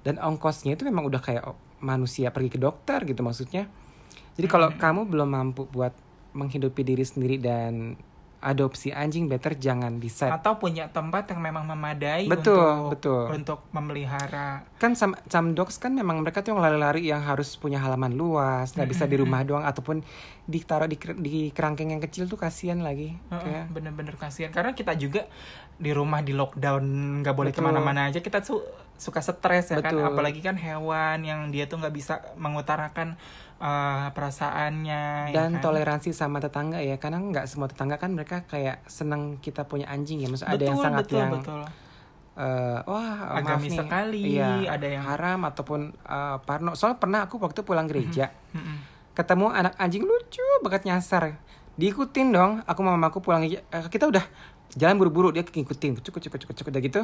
S2: Dan ongkosnya itu memang udah kayak manusia pergi ke dokter gitu maksudnya. Jadi kalau
S1: Hmm.
S2: kamu belum mampu buat menghidupi diri sendiri dan adopsi anjing better jangan decide
S1: atau punya tempat yang memang memadai
S2: Betul,
S1: untuk
S2: betul.
S1: untuk memelihara.
S2: Kan some, some dogs kan memang mereka tuh yang lari-lari yang harus punya halaman luas nggak bisa di rumah doang ataupun ditaruh di, di kerangkeng yang kecil tuh kasihan lagi
S1: Heeh,
S2: kayak
S1: bener-bener kasihan karena kita juga di rumah di lockdown nggak boleh
S2: Betul.
S1: ke mana-mana aja kita su- suka stres ya kan
S2: Betul.
S1: apalagi kan hewan yang dia tuh nggak bisa mengutarakan eh, perasaannya ya
S2: dan
S1: kan?
S2: toleransi sama tetangga ya karena nggak semua tetangga kan mereka kayak seneng kita punya anjing ya maksud ada yang sangat
S1: betul,
S2: yang
S1: betul.
S2: eh, wah
S1: Agamis
S2: maaf nih
S1: sekali,
S2: iya,
S1: ada yang-
S2: haram ataupun eh, parno soalnya pernah aku waktu pulang gereja
S1: Mm-mm.
S2: Ketemu anak anjing lucu banget nyasar. Diikutin dong aku sama mamaku pulang. Gereja Eh, kita udah jalan buru-buru dia ngikutin. Cukup cukup cukup cukup udah gitu.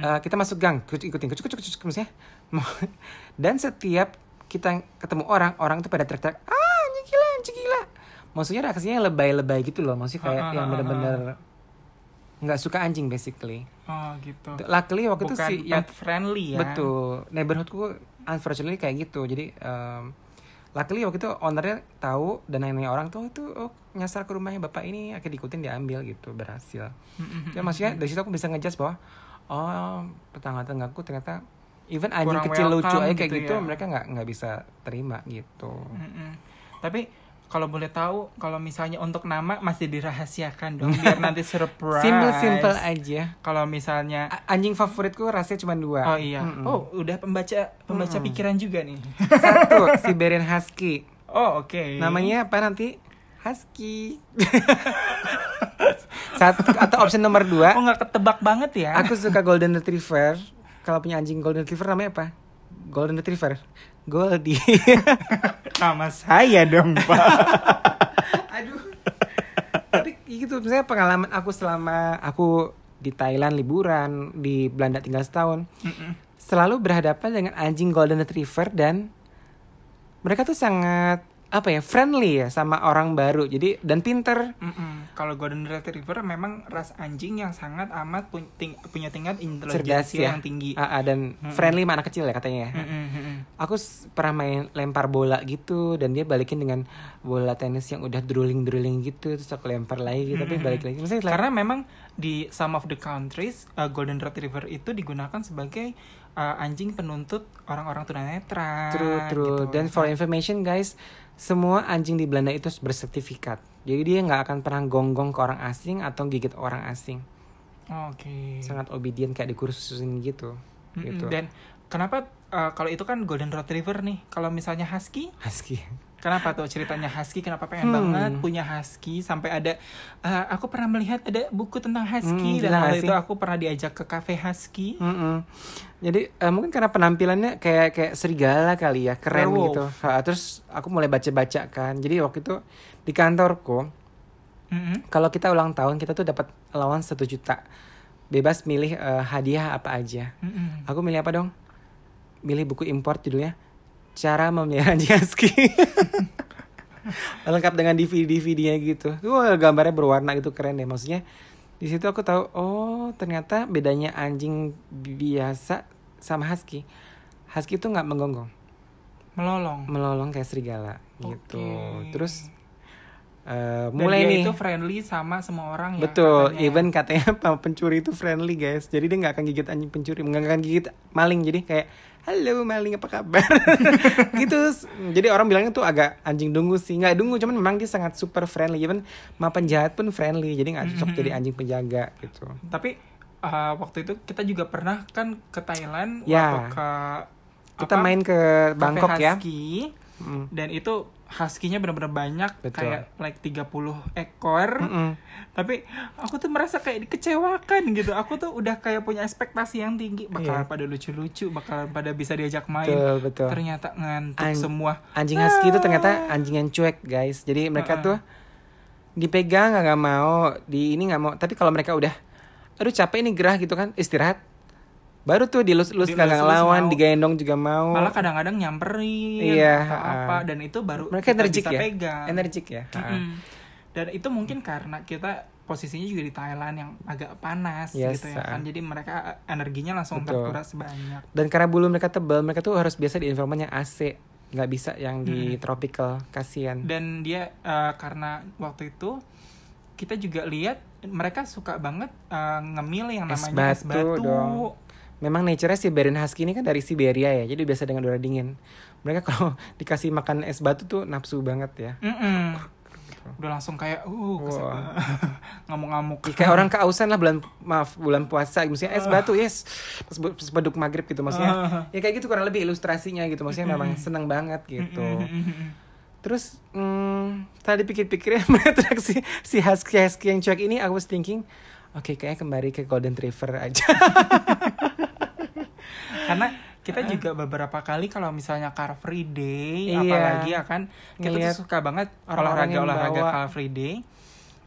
S2: Eh, kita masuk gang kucuk ikutin. Kucuk kucuk kucuk maksudnya. Dan setiap kita ketemu orang orang tuh pada teriak-teriak ah anjing gila anjing gila. Maksudnya reaksinya lebay-lebay gitu loh maksudnya kayak
S1: Ah, ah,
S2: yang
S1: ah,
S2: bener-bener nggak suka anjing basically.
S1: Oh gitu.
S2: Luckily waktu itu
S1: bukan
S2: sih
S1: pet
S2: yang
S1: friendly ya.
S2: Betul. Neighborhoodku unfortunately kayak gitu. Jadi um, luckily waktu itu ownernya tahu dan nanya orang tuh itu oh, nyasar ke rumahnya bapak ini akhirnya diikutin diambil gitu berhasil ya maksudnya dari situ aku bisa ngejudge bahwa oh tetangga tetanggaku ternyata even anjing kecil lucu aja kayak
S1: gitu
S2: gitu,
S1: ya.
S2: mereka nggak nggak bisa terima gitu
S1: Mm-mm. Tapi kalau boleh tahu, kalau misalnya untuk nama masih dirahasiakan dong, biar nanti surprise.
S2: simple simple aja
S1: Kalau misalnya,
S2: A- anjing favoritku rasanya cuma dua
S1: oh iya,
S2: Mm-mm.
S1: oh udah pembaca pembaca
S2: Mm-mm.
S1: pikiran juga nih.
S2: satu Siberian Husky
S1: Oh oke.
S2: namanya apa nanti Husky satu atau option nomor dua
S1: Oh nggak ketebak banget ya?
S2: Aku suka golden retriever. Kalau punya anjing golden retriever namanya apa? Golden retriever. Goldie.
S1: nama saya dong pak.
S2: Aduh. Tapi gitu misalnya pengalaman aku selama aku di Thailand liburan, di Belanda tinggal setahun,
S1: Mm-mm.
S2: selalu berhadapan dengan anjing golden retriever dan mereka tuh sangat apa ya friendly ya sama orang baru jadi dan pinter.
S1: Kalau golden retriever memang ras anjing yang sangat amat pun- ting- punya tingkat intelijensi
S2: ya
S1: yang tinggi.
S2: Ah, ah, dan friendly sama anak kecil ya katanya ya
S1: Mm-mm, mm-mm.
S2: aku pernah main lempar bola gitu dan dia balikin dengan bola tenis yang udah drooling drooling gitu terus aku lempar lagi tapi
S1: Mm-mm.
S2: balik lagi maksudnya like-
S1: Karena memang di some of the countries uh, golden retriever itu digunakan sebagai uh, anjing penuntut orang-orang tunanetra.
S2: true true
S1: gitu.
S2: dan for information guys semua anjing di Belanda itu bersertifikat jadi dia nggak akan pernah gonggong ke orang asing atau gigit orang asing
S1: Oke.
S2: sangat obedient kayak dikursusin gitu
S1: Mm-mm.
S2: gitu
S1: Dan kenapa uh, kalau itu kan golden retriever nih? Kalau misalnya husky,
S2: husky
S1: kenapa tuh ceritanya husky? Kenapa pengen
S2: Hmm.
S1: banget punya husky? Sampai ada uh, aku pernah melihat ada buku tentang husky
S2: Hmm,
S1: dan waktu itu aku pernah diajak ke cafe husky.
S2: Mm-mm. Jadi eh, mungkin karena penampilannya kayak kayak serigala kali ya keren
S1: Werewolf.
S2: gitu. Ha, terus aku mulai baca-baca kan. Jadi waktu itu di kantorku
S1: Mm-mm.
S2: kalau kita ulang tahun kita tuh dapat allowance satu juta. Bebas milih eh, hadiah apa aja.
S1: Mm-mm.
S2: Aku milih apa dong? Milih buku import judulnya Cara Memelihara Anjing Husky. Lengkap dengan DVD-DVD-nya gitu. Wah, gambarnya berwarna gitu keren deh. Maksudnya di situ aku tahu oh ternyata bedanya anjing biasa sama husky. Husky itu nggak menggonggong,
S1: Melolong.
S2: melolong kayak serigala gitu.
S1: Oke.
S2: Terus
S1: Dan
S2: mulai
S1: dia
S2: nih.
S1: itu friendly sama semua orang ya.
S2: Betul,
S1: katanya.
S2: even katanya pencuri itu friendly guys. Jadi dia nggak akan gigit anjing pencuri, nggak akan gigit maling. Jadi kayak halo maling apa kabar? gitu. Jadi orang bilangnya tuh agak anjing dungu sih, nggak dungu, cuman memang dia sangat super friendly. Even sama penjahat pun friendly. Jadi nggak cocok
S1: Mhm.
S2: jadi anjing penjaga gitu.
S1: Tapi uh, waktu itu kita juga pernah kan ke Thailand
S2: Ya.
S1: waktu ke
S2: Kita
S1: apa,
S2: main ke
S1: cafe
S2: Bangkok ya.
S1: husky,
S2: Mm.
S1: dan itu husky-nya benar-benar banyak
S2: Betul.
S1: kayak like 30 ekor.
S2: Mm-mm.
S1: Tapi aku tuh merasa kayak dikecewakan gitu. Aku tuh udah kayak punya ekspektasi yang tinggi bakalan
S2: Iya.
S1: pada lucu-lucu, bakalan pada bisa diajak main.
S2: Betul betul.
S1: Ternyata ngantuk
S2: An-
S1: semua.
S2: Anjing husky itu ternyata anjing yang cuek guys. Jadi mereka
S1: Heeh.
S2: tuh dipegang nggak nggak mau, di ini nggak mau. Tapi kalau mereka udah, aduh capek ini gerah gitu kan, istirahat. Baru tuh dilus-lus
S1: Dilus-lus
S2: ngelawan,
S1: mau.
S2: digendong juga mau.
S1: Malah kadang-kadang nyamperin
S2: Iya,
S1: atau
S2: heeh.
S1: apa dan itu baru
S2: mereka energik ya,
S1: pegang.
S2: energik ya. Ha.
S1: Mm-mm. Dan itu mungkin karena kita posisinya juga di Thailand yang agak panas
S2: Yes,
S1: gitu ya kan. Jadi mereka energinya langsung
S2: Betul.
S1: terkuras banyak.
S2: Dan karena bulu mereka tebal, mereka tuh harus biasa di environment yang AC, nggak bisa yang di
S1: Hmm.
S2: tropical. Kasian.
S1: Dan dia eh, karena waktu itu kita juga lihat mereka suka banget eh, ngemil yang
S2: Es
S1: namanya es
S2: batu
S1: batu.
S2: dong. Memang nature-nya Siberian Husky ini kan dari Siberia ya, jadi biasa dengan udara dingin. Mereka kalau dikasih makan es batu tuh nafsu banget ya.
S1: Mm-mm. Udah langsung kayak uh
S2: Wah.
S1: ngamuk-ngamuk.
S2: Ya, kayak orang keausan lah bulan maaf bulan puasa maksudnya es batu yes pas, pas beduk maghrib gitu maksudnya
S1: Ah.
S2: ya kayak gitu kurang lebih ilustrasinya gitu maksudnya memang seneng banget gitu
S1: Mm-mm.
S2: terus hmm, tadi pikir-pikir melihat si si husky husky yang cuek ini I was thinking oke kayaknya kembali ke golden retriever aja
S1: Karena kita juga beberapa kali kalau misalnya Car Free Day
S2: Iya.
S1: apalagi ya kan kita
S2: Ngeliat
S1: tuh suka banget olahraga olahraga Car Free Day.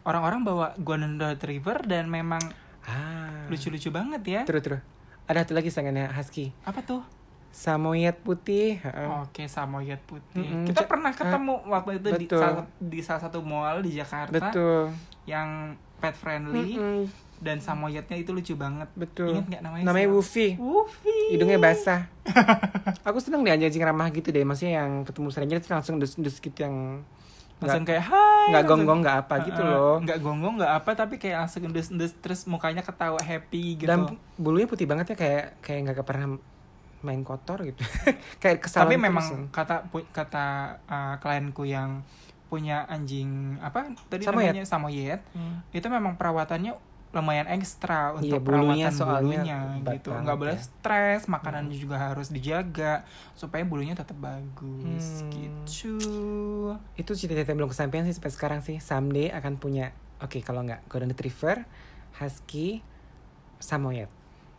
S1: Orang-orang bawa Golden Retriever dan memang
S2: ah
S1: lucu-lucu banget ya.
S2: terus terus ada satu lagi sangannya husky
S1: Apa tuh?
S2: samoyed putih.
S1: Oke, samoyed putih.
S2: Mm-mm.
S1: Kita
S2: Ja-
S1: pernah ketemu waktu itu di salah, di salah satu mall di Jakarta
S2: betul
S1: yang pet friendly
S2: Mm-mm,
S1: dan samoyednya itu lucu banget.
S2: betul
S1: Ingat nggak namanya?
S2: namanya
S1: siapa?
S2: Woofy
S1: Woofy.
S2: hidungnya basah aku seneng deh anjing ramah gitu deh maksudnya yang ketemu stranger itu langsung dus-dus gitu yang
S1: Langsung kayak hai.
S2: nggak
S1: langsung-
S2: gonggong nggak apa gitu loh
S1: nggak gonggong nggak apa tapi kayak langsung endus-endus terus mukanya ketawa happy gitu
S2: dan bulunya putih banget ya kayak kayak nggak pernah main kotor gitu kayak kesal
S1: tapi memang kata pu- kata uh, klienku yang punya anjing apa tadi
S2: Samoyed.
S1: namanya samoyed itu memang perawatannya lumayan ekstra untuk
S2: Iya, bulunya
S1: perawatan
S2: soalnya
S1: bulunya gitu. nggak boleh
S2: ya.
S1: stres makanannya juga harus dijaga supaya bulunya tetap bagus
S2: Hmm.
S1: gitu.
S2: Itu cita-cita belum kesampaian sih sampai sekarang sih. Someday akan punya oke kalau nggak golden retriever husky samoyed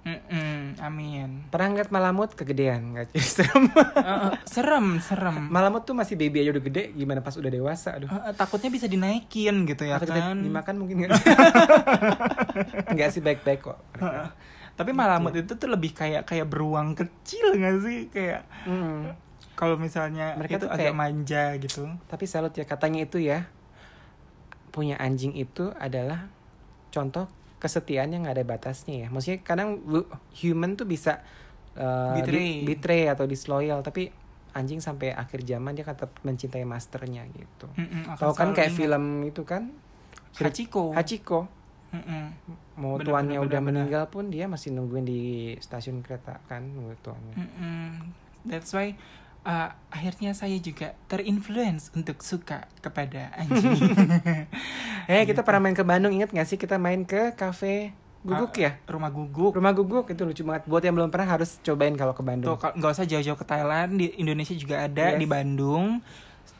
S1: Mm-mm, amin.
S2: Pernah ngeliat malamut? Kegedean nggak? Jadi serem.
S1: Uh, uh, serem serem.
S2: Malamut tuh masih baby aja udah gede gimana pas udah dewasa? Aduh.
S1: Uh, uh, takutnya bisa dinaikin gitu ya
S2: Atau
S1: kan.
S2: dimakan mungkin nggak? Nggak sih baik-baik kok
S1: Heeh. Tapi malamut itu tuh lebih kayak kayak beruang kecil gak sih? Kayak
S2: Mm.
S1: kalau misalnya
S2: Mereka
S1: itu
S2: tuh
S1: agak
S2: kayak-
S1: manja gitu.
S2: Tapi salut ya katanya itu ya punya anjing itu adalah contoh kesetiaan yang nggak ada batasnya ya. Maksudnya kadang human tuh bisa uh, di-
S1: Betray.
S2: betray atau disloyal tapi anjing sampai akhir zaman dia tetap mencintai masternya gitu. Tahu kan kayak
S1: ingat.
S2: film itu kan
S1: Hachiko.
S2: Hachiko
S1: Mm-mm.
S2: mau
S1: Bener,
S2: tuannya
S1: bener,
S2: udah
S1: bener,
S2: meninggal pun dia masih nungguin di stasiun kereta kan nunggu tuannya.
S1: Mm-mm. That's why uh, akhirnya saya juga terinfluence untuk suka kepada anjing.
S2: Eh kita pernah main ke Bandung inget gak sih kita main ke kafe Guguk ya?
S1: Rumah guguk.
S2: Rumah Guguk itu lucu banget. Buat yang belum pernah harus cobain kalau ke
S1: Tuh
S2: Bandung.
S1: kalau nggak usah jauh-jauh ke Thailand, di Indonesia juga ada,
S2: Yes.
S1: di Bandung.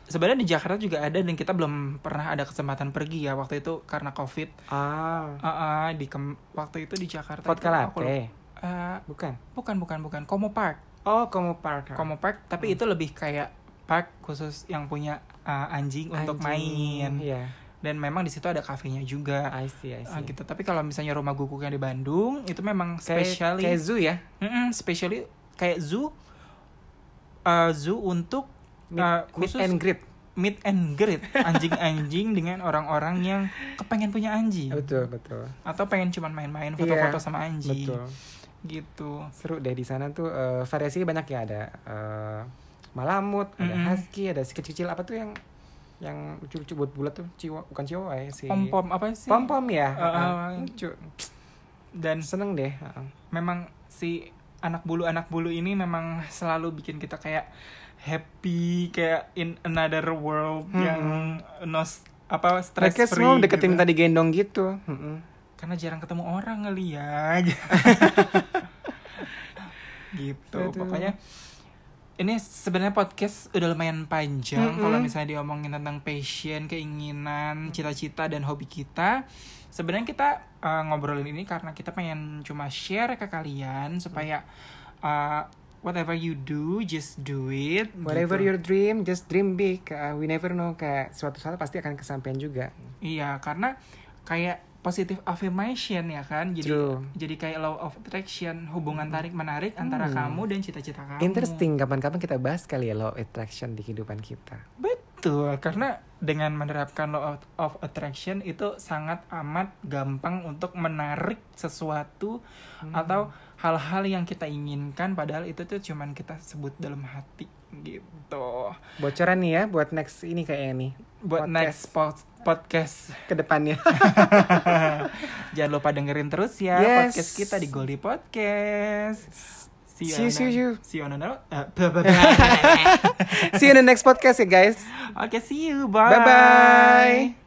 S1: Sebenarnya di Jakarta juga ada dan kita belum pernah ada kesempatan pergi ya waktu itu karena covid.
S2: Ah,
S1: Ah, ah, di kem- waktu itu di Jakarta.
S2: vodka
S1: lupa.
S2: latte.
S1: Eh,
S2: Bukan.
S1: bukan bukan bukan Como Park.
S2: Oh, Como Park.
S1: Como Park, tapi itu lebih kayak park khusus yang punya uh, anjing, untuk main.
S2: Iya.
S1: Dan memang di situ ada kafenya juga.
S2: I see, I
S1: Ah,
S2: see.
S1: gitu. Tapi kalau misalnya rumah guguk yang di Bandung itu memang specially
S2: kayak zoo ya?
S1: Mm-mm, specially kayak zoo uh, zoo untuk
S2: Meet,
S1: uh,
S2: meet
S1: khusus
S2: and greet.
S1: meet and greet anjing-anjing dengan orang-orang yang kepengen punya anjing
S2: Betul, betul.
S1: atau pengen cuman main-main foto-foto sama anjing
S2: Betul.
S1: Gitu
S2: Seru deh di sana tuh eh, variasinya banyak ya ada eh, malamut, ada
S1: Mm-mm.
S2: husky, ada si kecil-kecil apa tuh yang yang lucu-lucu buat bulat tuh ciwa bukan ciwa ya si
S1: pom pom apa sih
S2: pom pom ya
S1: Uh, uh,
S2: lucu
S1: dan
S2: seneng deh ah.
S1: memang si anak bulu anak bulu ini memang selalu bikin kita kayak happy kayak in another world
S2: Mm-mm.
S1: yang nos apa stress
S2: mereka
S1: free
S2: semua deketin
S1: gitu.
S2: minta digendong gitu Mm-mm.
S1: karena jarang ketemu orang kali ya gitu
S2: Aduh.
S1: pokoknya ini sebenarnya podcast udah lumayan panjang
S2: Mm-mm.
S1: kalau misalnya diomongin tentang passion keinginan cita-cita dan hobi kita sebenarnya kita uh, ngobrolin ini karena kita pengen cuma share ke kalian supaya uh, whatever you do just do it
S2: Whatever
S1: gitu.
S2: your dream, just dream big. Uh, we never know kayak suatu saat pasti akan kesampaian juga.
S1: Iya, karena kayak positive affirmation ya kan. Jadi
S2: True.
S1: jadi kayak law of attraction, hubungan tarik menarik antara
S2: Hmm.
S1: kamu dan cita-cita kamu.
S2: Interesting, kapan-kapan kita bahas kali ya law of attraction di kehidupan kita.
S1: Betul. Karena dengan menerapkan law of, of attraction itu sangat amat gampang untuk menarik sesuatu atau hal-hal yang kita inginkan padahal itu tuh cuman kita sebut dalam hati gitu.
S2: Bocoran nih ya buat next ini kayaknya nih.
S1: Buat
S2: Podcast
S1: next po- podcast
S2: ke depannya.
S1: jangan lupa dengerin terus ya
S2: Yes.
S1: podcast kita di Goldie Podcast. See
S2: See you, see you.
S1: See you on another. uh, blah, blah, blah.
S2: See you in the next podcast ya guys.
S1: Oke, see you. Bye.
S2: Bye-bye.